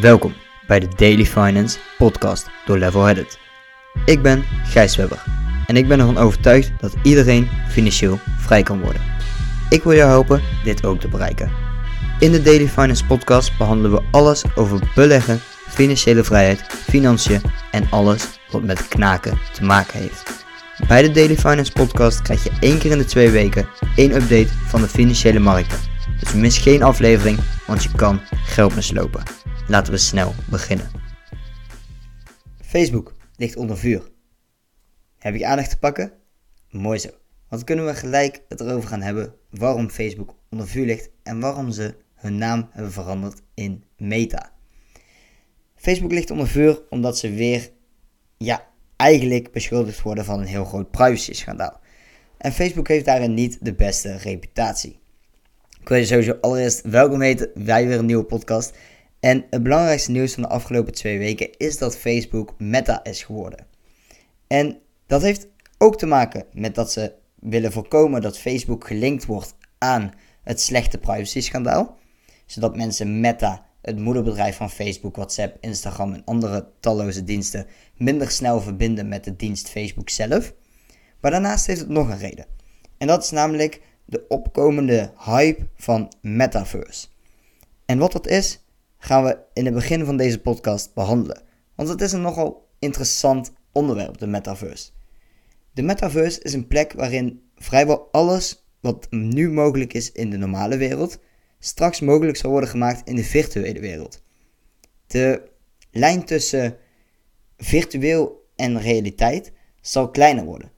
Welkom bij de Daily Finance podcast door Levelheaded. Ik ben Gijs Webber en ik ben ervan overtuigd dat iedereen financieel vrij kan worden. Ik wil jou helpen dit ook te bereiken. In de Daily Finance podcast behandelen we alles over beleggen, financiële vrijheid, financiën en alles wat met knaken te maken heeft. Bij de Daily Finance podcast krijg je één keer in de twee weken één update van de financiële markten. Dus mis geen aflevering, want je kan geld mislopen. Laten we snel beginnen. Facebook ligt onder vuur. Heb ik aandacht te pakken? Mooi zo. Want kunnen we gelijk het erover gaan hebben waarom Facebook onder vuur ligt en waarom ze hun naam hebben veranderd in Meta. Facebook ligt onder vuur omdat ze weer, ja, eigenlijk beschuldigd worden van een heel groot privacy-schandaal. En Facebook heeft daarin niet de beste reputatie. Ik wil je sowieso allereerst welkom heten bij weer een nieuwe podcast. En het belangrijkste nieuws van de afgelopen twee weken is dat Facebook Meta is geworden. En dat heeft ook te maken met dat ze willen voorkomen dat Facebook gelinkt wordt aan het slechte privacy-schandaal. Zodat mensen Meta, het moederbedrijf van Facebook, WhatsApp, Instagram en andere talloze diensten, minder snel verbinden met de dienst Facebook zelf. Maar daarnaast heeft het nog een reden. En dat is namelijk de opkomende hype van Metaverse. En wat dat is, gaan we in het begin van deze podcast behandelen. Want het is een nogal interessant onderwerp, de metaverse. De metaverse is een plek waarin vrijwel alles wat nu mogelijk is in de normale wereld, straks mogelijk zal worden gemaakt in de virtuele wereld. De lijn tussen virtueel en realiteit zal kleiner worden.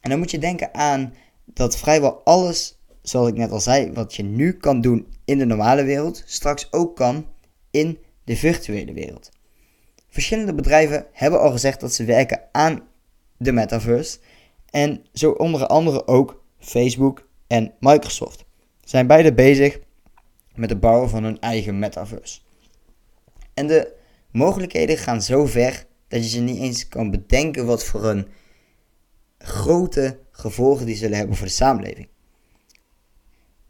En dan moet je denken aan dat vrijwel alles, zoals ik net al zei, wat je nu kan doen in de normale wereld, straks ook kan in de virtuele wereld. Verschillende bedrijven hebben al gezegd dat ze werken aan de metaverse. En zo onder andere ook Facebook en Microsoft zijn beide bezig met het bouwen van hun eigen metaverse. En de mogelijkheden gaan zo ver dat je ze niet eens kan bedenken wat voor een grote gevolgen die zullen hebben voor de samenleving.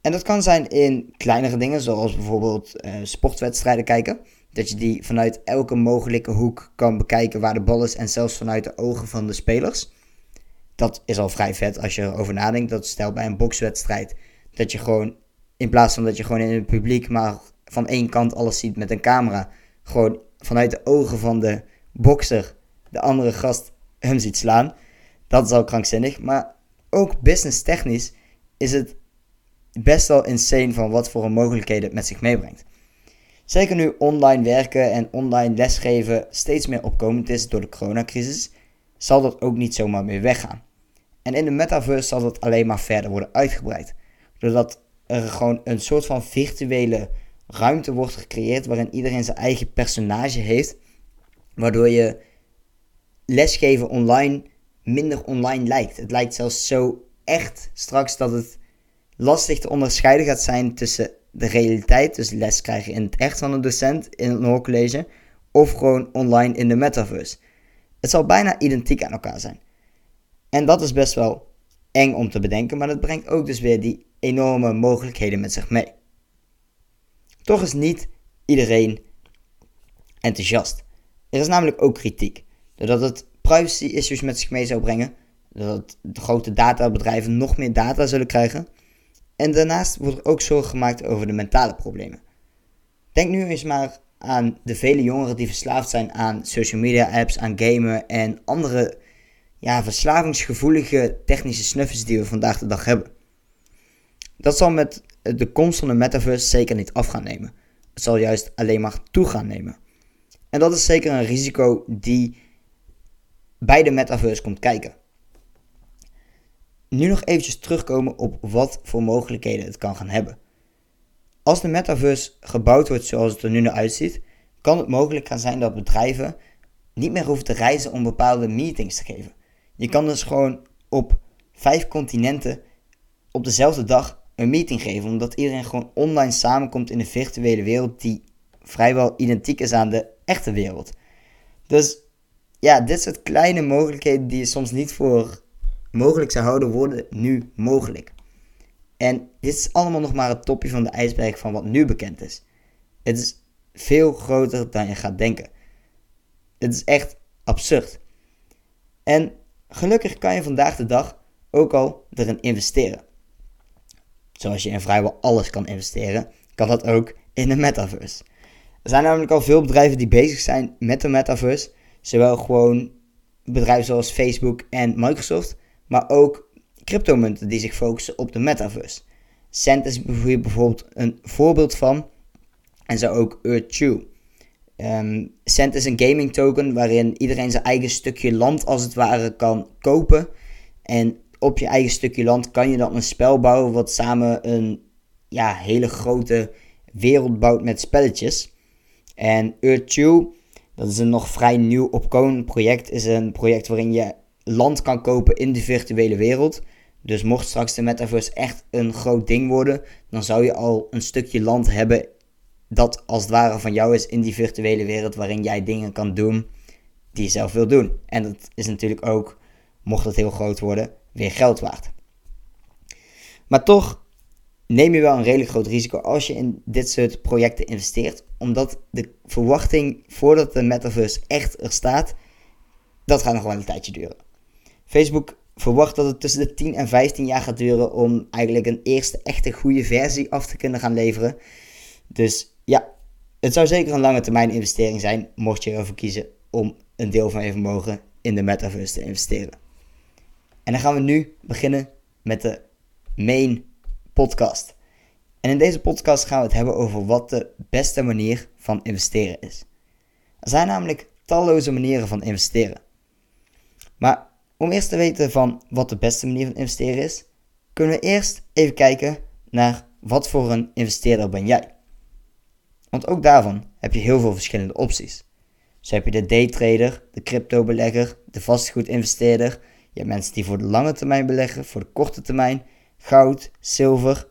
En dat kan zijn in kleinere dingen, zoals bijvoorbeeld uh, sportwedstrijden kijken. Dat je die vanuit elke mogelijke hoek kan bekijken waar de bal is en zelfs vanuit de ogen van de spelers. Dat is al vrij vet als je erover nadenkt. Dat stel bij een bokswedstrijd dat je gewoon, in plaats van dat je gewoon in het publiek maar van één kant alles ziet met een camera, gewoon vanuit de ogen van de bokser de andere gast hem ziet slaan. Dat is al krankzinnig. Maar ook business technisch is het best wel insane van wat voor mogelijkheden het met zich meebrengt. Zeker nu online werken en online lesgeven steeds meer opkomend is door de coronacrisis, zal dat ook niet zomaar meer weggaan. En in de metaverse zal dat alleen maar verder worden uitgebreid. Doordat er gewoon een soort van virtuele ruimte wordt gecreëerd waarin iedereen zijn eigen personage heeft. Waardoor je lesgeven online minder online lijkt. Het lijkt zelfs zo echt straks dat het lastig te onderscheiden gaat zijn tussen de realiteit, dus les krijgen in het echt van een docent in een hoorcollege, of gewoon online in de metaverse. Het zal bijna identiek aan elkaar zijn. En dat is best wel eng om te bedenken, maar dat brengt ook dus weer die enorme mogelijkheden met zich mee. Toch is niet iedereen enthousiast. Er is namelijk ook kritiek, doordat het privacy issues met zich mee zou brengen, doordat de grote databedrijven nog meer data zullen krijgen en daarnaast wordt er ook zorgen gemaakt over de mentale problemen. Denk nu eens maar aan de vele jongeren die verslaafd zijn aan social media apps, aan gamen en andere ja, verslavingsgevoelige technische snuffers die we vandaag de dag hebben. Dat zal met de komst van de metaverse zeker niet af gaan nemen. Het zal juist alleen maar toe gaan nemen. En dat is zeker een risico die bij de metaverse komt kijken nu nog eventjes terugkomen op wat voor mogelijkheden het kan gaan hebben. Als de metaverse gebouwd wordt zoals het er nu naar uitziet, kan het mogelijk gaan zijn dat bedrijven niet meer hoeven te reizen om bepaalde meetings te geven. Je kan dus gewoon op vijf continenten op dezelfde dag een meeting geven, omdat iedereen gewoon online samenkomt in de virtuele wereld die vrijwel identiek is aan de echte wereld. Dus ja, dit soort kleine mogelijkheden die je soms niet voor mogelijk zou houden, worden nu mogelijk. En dit is allemaal nog maar het topje van de ijsberg van wat nu bekend is. Het is veel groter dan je gaat denken. Het is echt absurd. En gelukkig kan je vandaag de dag ook al erin investeren. Zoals je in vrijwel alles kan investeren, kan dat ook in de metaverse. Er zijn namelijk al veel bedrijven die bezig zijn met de metaverse. Zowel gewoon bedrijven zoals Facebook en Microsoft, maar ook cryptomunten die zich focussen op de metaverse. Cent is hier bijvoorbeeld een voorbeeld van. En zo ook Earth2. Um, Cent is een gaming token waarin iedereen zijn eigen stukje land als het ware kan kopen. En op je eigen stukje land kan je dan een spel bouwen wat samen een ja, hele grote wereld bouwt met spelletjes. En Earth2, dat is een nog vrij nieuw opkomend project, is een project waarin je land kan kopen in de virtuele wereld. Dus mocht straks de metaverse echt een groot ding worden, dan zou je al een stukje land hebben dat als het ware van jou is in die virtuele wereld waarin jij dingen kan doen die je zelf wil doen. En dat is natuurlijk ook, mocht het heel groot worden, weer geld waard. Maar toch neem je wel een redelijk groot risico als je in dit soort projecten investeert, omdat de verwachting voordat de metaverse echt er staat, dat gaat nog wel een tijdje duren. Facebook verwacht dat het tussen de 10 en 15 jaar gaat duren om eigenlijk een eerste echte goede versie af te kunnen gaan leveren. Dus ja, het zou zeker een lange termijn investering zijn, mocht je ervoor kiezen om een deel van je vermogen in de metaverse te investeren. En dan gaan we nu beginnen met de main podcast. En in deze podcast gaan we het hebben over wat de beste manier van investeren is. Er zijn namelijk talloze manieren van investeren. Maar om eerst te weten van wat de beste manier van investeren is, kunnen we eerst even kijken naar wat voor een investeerder ben jij. Want ook daarvan heb je heel veel verschillende opties. Zo heb je de daytrader, de crypto-belegger, de vastgoedinvesteerder. Je hebt mensen die voor de lange termijn beleggen, voor de korte termijn, goud, zilver.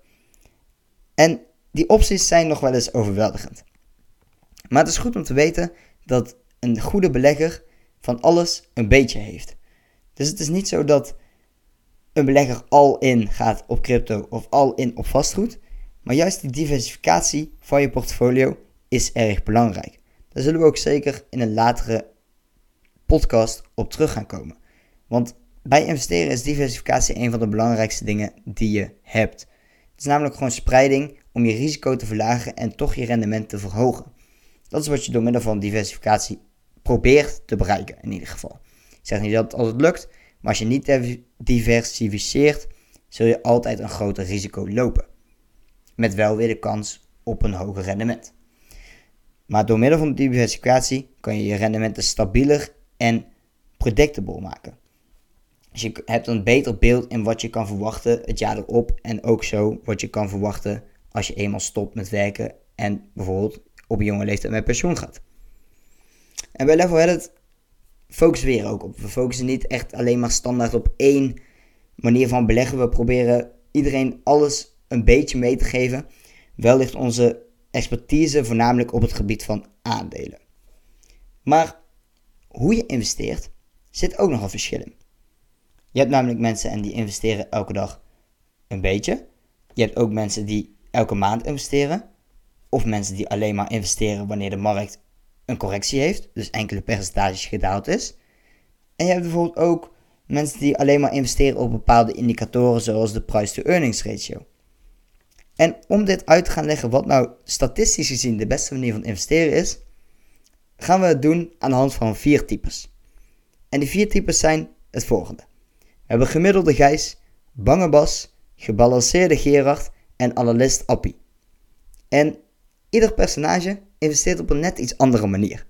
En die opties zijn nog wel eens overweldigend. Maar het is goed om te weten dat een goede belegger van alles een beetje heeft. Dus het is niet zo dat een belegger al in gaat op crypto of al in op vastgoed. Maar juist die diversificatie van je portfolio is erg belangrijk. Daar zullen we ook zeker in een latere podcast op terug gaan komen. Want bij investeren is diversificatie een van de belangrijkste dingen die je hebt. Het is namelijk gewoon spreiding om je risico te verlagen en toch je rendement te verhogen. Dat is wat je door middel van diversificatie probeert te bereiken in ieder geval. Zeg niet dat het altijd lukt, maar als je niet diversificeert, zul je altijd een groter risico lopen. Met wel weer de kans op een hoger rendement. Maar door middel van diversificatie kan je je rendementen stabieler en predictable maken. Dus je hebt een beter beeld in wat je kan verwachten het jaar erop en ook zo wat je kan verwachten als je eenmaal stopt met werken en bijvoorbeeld op jonge leeftijd met pensioen gaat. En bij Level Headed focussen we weer ook op. We focussen niet echt alleen maar standaard op één manier van beleggen. We proberen iedereen alles een beetje mee te geven. Wel ligt onze expertise voornamelijk op het gebied van aandelen. Maar hoe je investeert zit ook nog een verschil in. Je hebt namelijk mensen en die investeren elke dag een beetje. Je hebt ook mensen die elke maand investeren. Of mensen die alleen maar investeren wanneer de markt een correctie heeft, dus enkele percentages gedaald is. En je hebt bijvoorbeeld ook mensen die alleen maar investeren op bepaalde indicatoren zoals de price-to-earnings ratio. En om dit uit te gaan leggen wat nou statistisch gezien de beste manier van investeren is, gaan we het doen aan de hand van vier types. En die vier types zijn het volgende. We hebben gemiddelde Gijs, bange Bas, gebalanceerde Gerard en analist Appie. En ieder personage investeert op een net iets andere manier.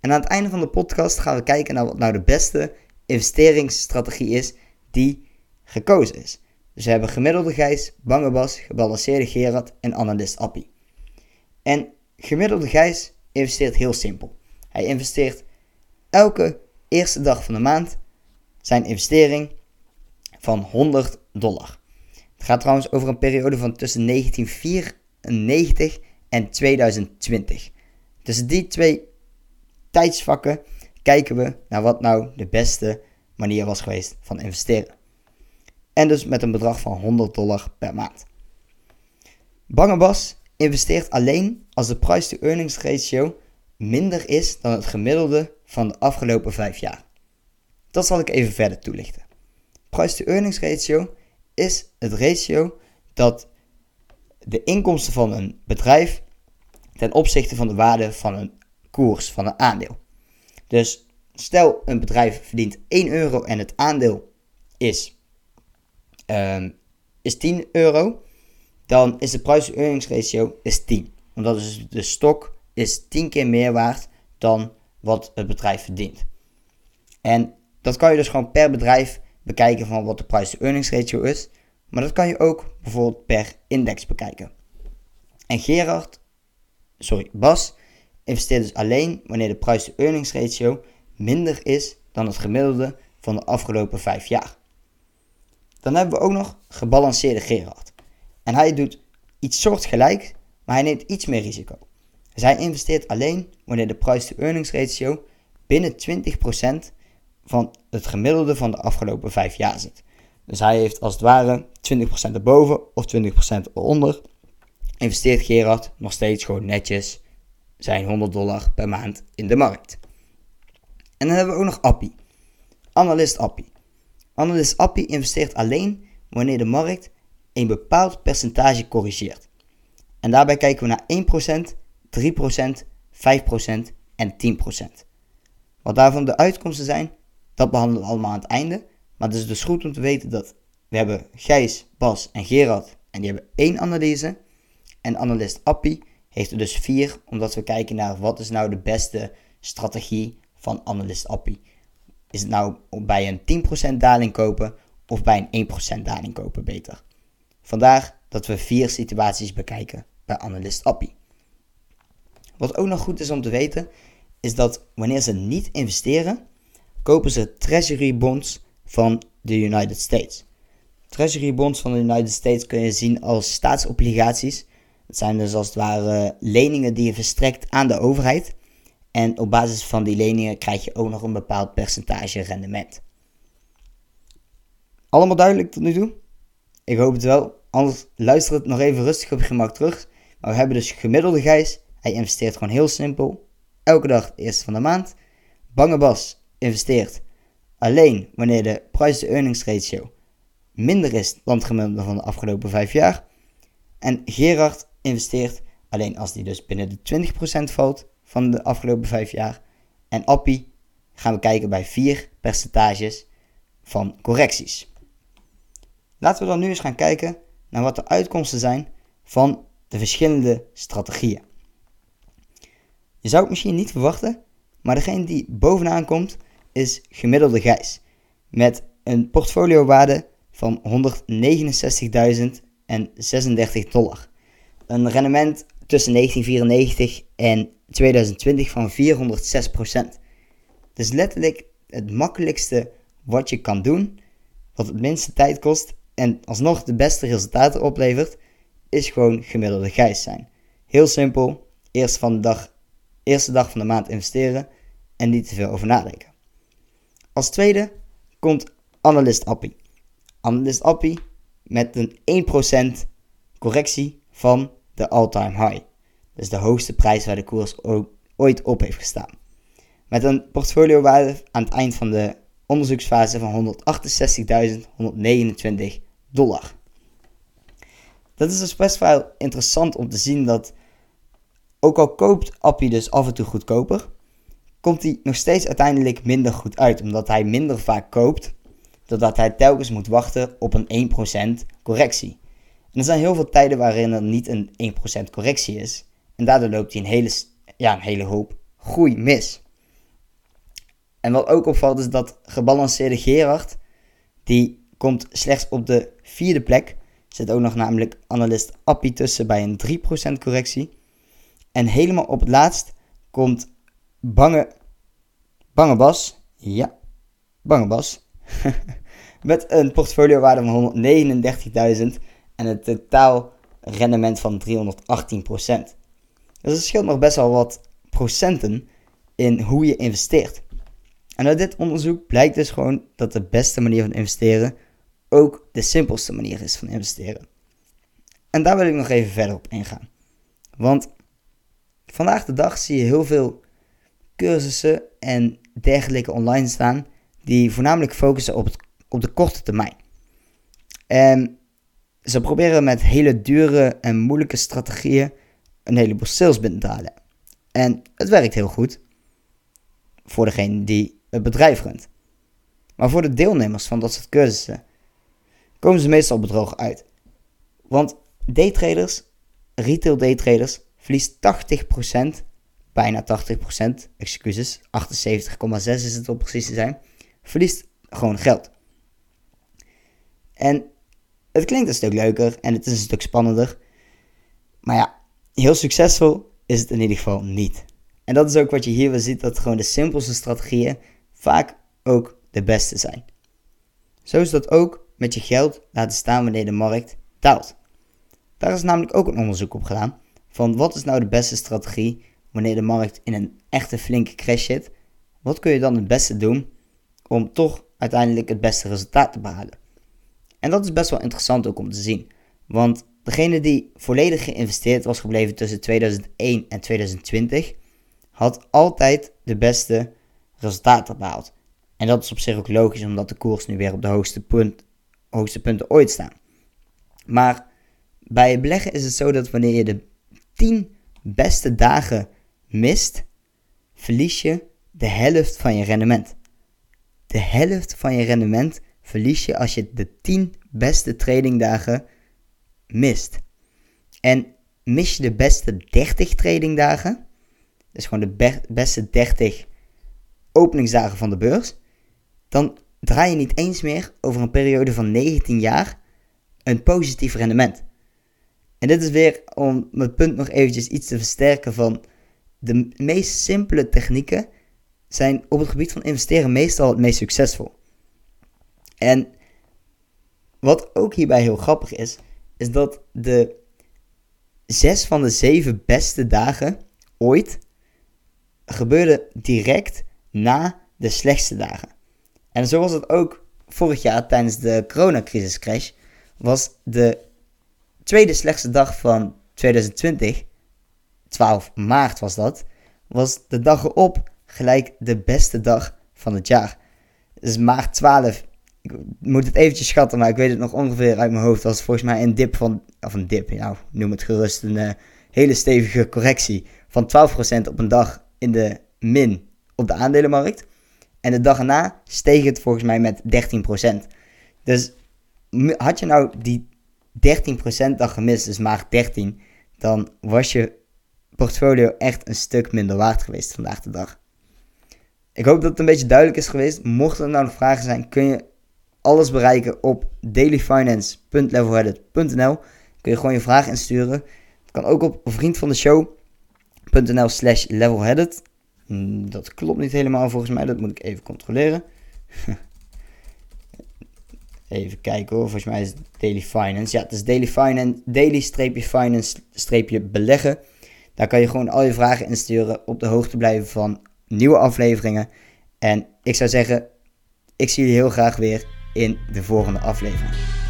En aan het einde van de podcast gaan we kijken naar wat nou de beste investeringsstrategie is die gekozen is. Dus we hebben gemiddelde Gijs, Bange Bas, gebalanceerde Gerard en analist Appie. En gemiddelde Gijs investeert heel simpel. Hij investeert elke eerste dag van de maand zijn investering van 100 dollar. Het gaat trouwens over een periode van tussen 1994 en 2020. Dus die twee tijdsvakken kijken we naar wat nou de beste manier was geweest van investeren. En dus met een bedrag van 100 dollar per maand. Bange Bas investeert alleen als de price-to-earnings ratio minder is dan het gemiddelde van de afgelopen 5 jaar. Dat zal ik even verder toelichten. Price-to-earnings ratio is het ratio dat de inkomsten van een bedrijf ten opzichte van de waarde van een koers van een aandeel. Dus stel een bedrijf verdient 1 euro en het aandeel is, um, is 10 euro, dan is de price-earnings ratio is 10. Omdat dus de stok is 10 keer meer waard dan wat het bedrijf verdient. En dat kan je dus gewoon per bedrijf bekijken van wat de price-to-earnings ratio is. Maar dat kan je ook bijvoorbeeld per index bekijken. En Gerard, sorry, Bas, investeert dus alleen wanneer de price-to-earnings ratio minder is dan het gemiddelde van de afgelopen 5 jaar. Dan hebben we ook nog gebalanceerde Gerard. En hij doet iets soortgelijk, maar hij neemt iets meer risico. Zij investeert alleen wanneer de price-to-earnings ratio binnen 20% van het gemiddelde van de afgelopen 5 jaar zit. Dus hij heeft als het ware 20% erboven of 20% eronder. Investeert Gerard nog steeds gewoon netjes zijn 100 dollar per maand in de markt. En dan hebben we ook nog Appie. Analist Appie. Analist Appie investeert alleen wanneer de markt een bepaald percentage corrigeert. En daarbij kijken we naar 1%, 3%, 5% en 10%. Wat daarvan de uitkomsten zijn, dat behandelen we allemaal aan het einde. Maar het is dus goed om te weten dat we hebben Gijs, Bas en Gerard en die hebben één analyse. En analist Appie heeft er dus vier, omdat we kijken naar wat is nou de beste strategie van analist Appie. Is het nou bij een 10% daling kopen of bij een 1% daling kopen beter? Vandaar dat we vier situaties bekijken bij analist Appie. Wat ook nog goed is om te weten, is dat wanneer ze niet investeren, kopen ze treasury bonds van de United States. Treasury bonds van de United States kun je zien als staatsobligaties. Dat zijn dus als het ware leningen die je verstrekt aan de overheid. En op basis van die leningen krijg je ook nog een bepaald percentage rendement. Allemaal duidelijk tot nu toe? Ik hoop het wel. Anders luister het nog even rustig op gemak terug. Maar we hebben dus gemiddelde Gijs. Hij investeert gewoon heel simpel. Elke dag de eerste van de maand. Bange Bas investeert alleen wanneer de price-to-earnings ratio minder is dan het gemiddelde van de afgelopen 5 jaar. En Gerard investeert alleen als die dus binnen de 20% valt van de afgelopen 5 jaar. En Appie gaan we kijken bij 4 percentages van correcties. Laten we dan nu eens gaan kijken naar wat de uitkomsten zijn van de verschillende strategieën. Je zou het misschien niet verwachten, maar degene die bovenaan komt is gemiddelde Gijs. Met een portfoliowaarde van 169.036 dollar. Een rendement tussen 1994 en 2020 van 406 procent. Dus letterlijk het makkelijkste wat je kan doen, wat het minste tijd kost en alsnog de beste resultaten oplevert, is gewoon gemiddelde Gijs zijn. Heel simpel, eerst van de dag, eerste dag van de maand investeren en niet te veel over nadenken. Als tweede komt Analyst Appie. Analyst Appie met een 1% correctie van de all-time high. Dus de hoogste prijs waar de koers ooit op heeft gestaan. Met een portfoliowaarde aan het eind van de onderzoeksfase van 168.129 dollar. Dat is dus best wel interessant om te zien dat, ook al koopt Appie dus af en toe goedkoper, komt hij nog steeds uiteindelijk minder goed uit, omdat hij minder vaak koopt, doordat hij telkens moet wachten op een 1% correctie. Er zijn heel veel tijden waarin er niet een 1% correctie is, en daardoor loopt hij een hele, ja, een hele hoop groei mis. En wat ook opvalt is dat gebalanceerde Gerard, die komt slechts op de vierde plek. Zit ook nog namelijk analist Appie tussen bij een 3% correctie. En helemaal op het laatst komt Bange, Bange Bas, ja, Bange Bas, met een portfoliowaarde van 139.000 en een totaal rendement van 318%. Dus er scheelt nog best wel wat procenten in hoe je investeert. En uit dit onderzoek blijkt dus gewoon dat de beste manier van investeren ook de simpelste manier is van investeren. En daar wil ik nog even verder op ingaan. Want vandaag de dag zie je heel veel cursussen en dergelijke online staan die voornamelijk focussen op, het, op de korte termijn. En ze proberen met hele dure en moeilijke strategieën een heleboel sales binnen te halen. En het werkt heel goed voor degene die het bedrijf runt. Maar voor de deelnemers van dat soort cursussen komen ze meestal bedrogen uit. Want daytraders, retail daytraders, verliest 80%, bijna 80%, excuses, 78,6 is het om precies te zijn, verliest gewoon geld. En het klinkt een stuk leuker en het is een stuk spannender. Maar ja, heel succesvol is het in ieder geval niet. En dat is ook wat je hier weer ziet, dat gewoon de simpelste strategieën vaak ook de beste zijn. Zo is dat ook met je geld laten staan wanneer de markt daalt. Daar is namelijk ook een onderzoek op gedaan van wat is nou de beste strategie wanneer de markt in een echte flinke crash zit. Wat kun je dan het beste doen om toch uiteindelijk het beste resultaat te behalen? En dat is best wel interessant ook om te zien. Want degene die volledig geïnvesteerd was gebleven tussen 2001 en 2020, had altijd de beste resultaten behaald. En dat is op zich ook logisch, omdat de koers nu weer op de hoogste, punt, hoogste punten ooit staan. Maar bij beleggen is het zo dat wanneer je de 10 beste dagen mist, verlies je de helft van je rendement. De helft van je rendement verlies je als je de 10 beste tradingdagen mist. En mis je de beste 30 tradingdagen, dus gewoon de beste 30 openingsdagen van de beurs, dan draai je niet eens meer over een periode van 19 jaar een positief rendement. En dit is weer om mijn punt nog eventjes iets te versterken van de meest simpele technieken zijn op het gebied van investeren meestal het meest succesvol. En wat ook hierbij heel grappig is, is dat de zes van de zeven beste dagen ooit gebeurden direct na de slechtste dagen. En zo was het ook vorig jaar tijdens de coronacrisis crash, was de tweede slechtste dag van 2020, 12 maart was dat, was de dag erop gelijk de beste dag van het jaar. Dus maart 12 ik moet het eventjes schatten, maar ik weet het nog ongeveer uit mijn hoofd. Was volgens mij een dip van, of een dip, nou noem het gerust, een uh, hele stevige correctie van 12% op een dag in de min op de aandelenmarkt. En de dag erna steeg het volgens mij met 13%. Dus had je nou die 13% dag gemist, dus maart 13, dan was je portfolio echt een stuk minder waard geweest vandaag de dag. Ik hoop dat het een beetje duidelijk is geweest. Mochten er nou nog vragen zijn, kun je alles bereiken op dailyfinance.levelheaded.nl. Kun je gewoon je vraag insturen. Het kan ook op vriendvandeshow.nl slash levelheaded. Hmm, dat klopt niet helemaal volgens mij, dat moet ik even controleren. even kijken hoor, volgens mij is het Daily Finance. Ja, het is Daily Finance, daily-finance-beleggen. Daar kan je gewoon al je vragen insturen, op de hoogte blijven van nieuwe afleveringen. En ik zou zeggen, ik zie jullie heel graag weer in de volgende aflevering.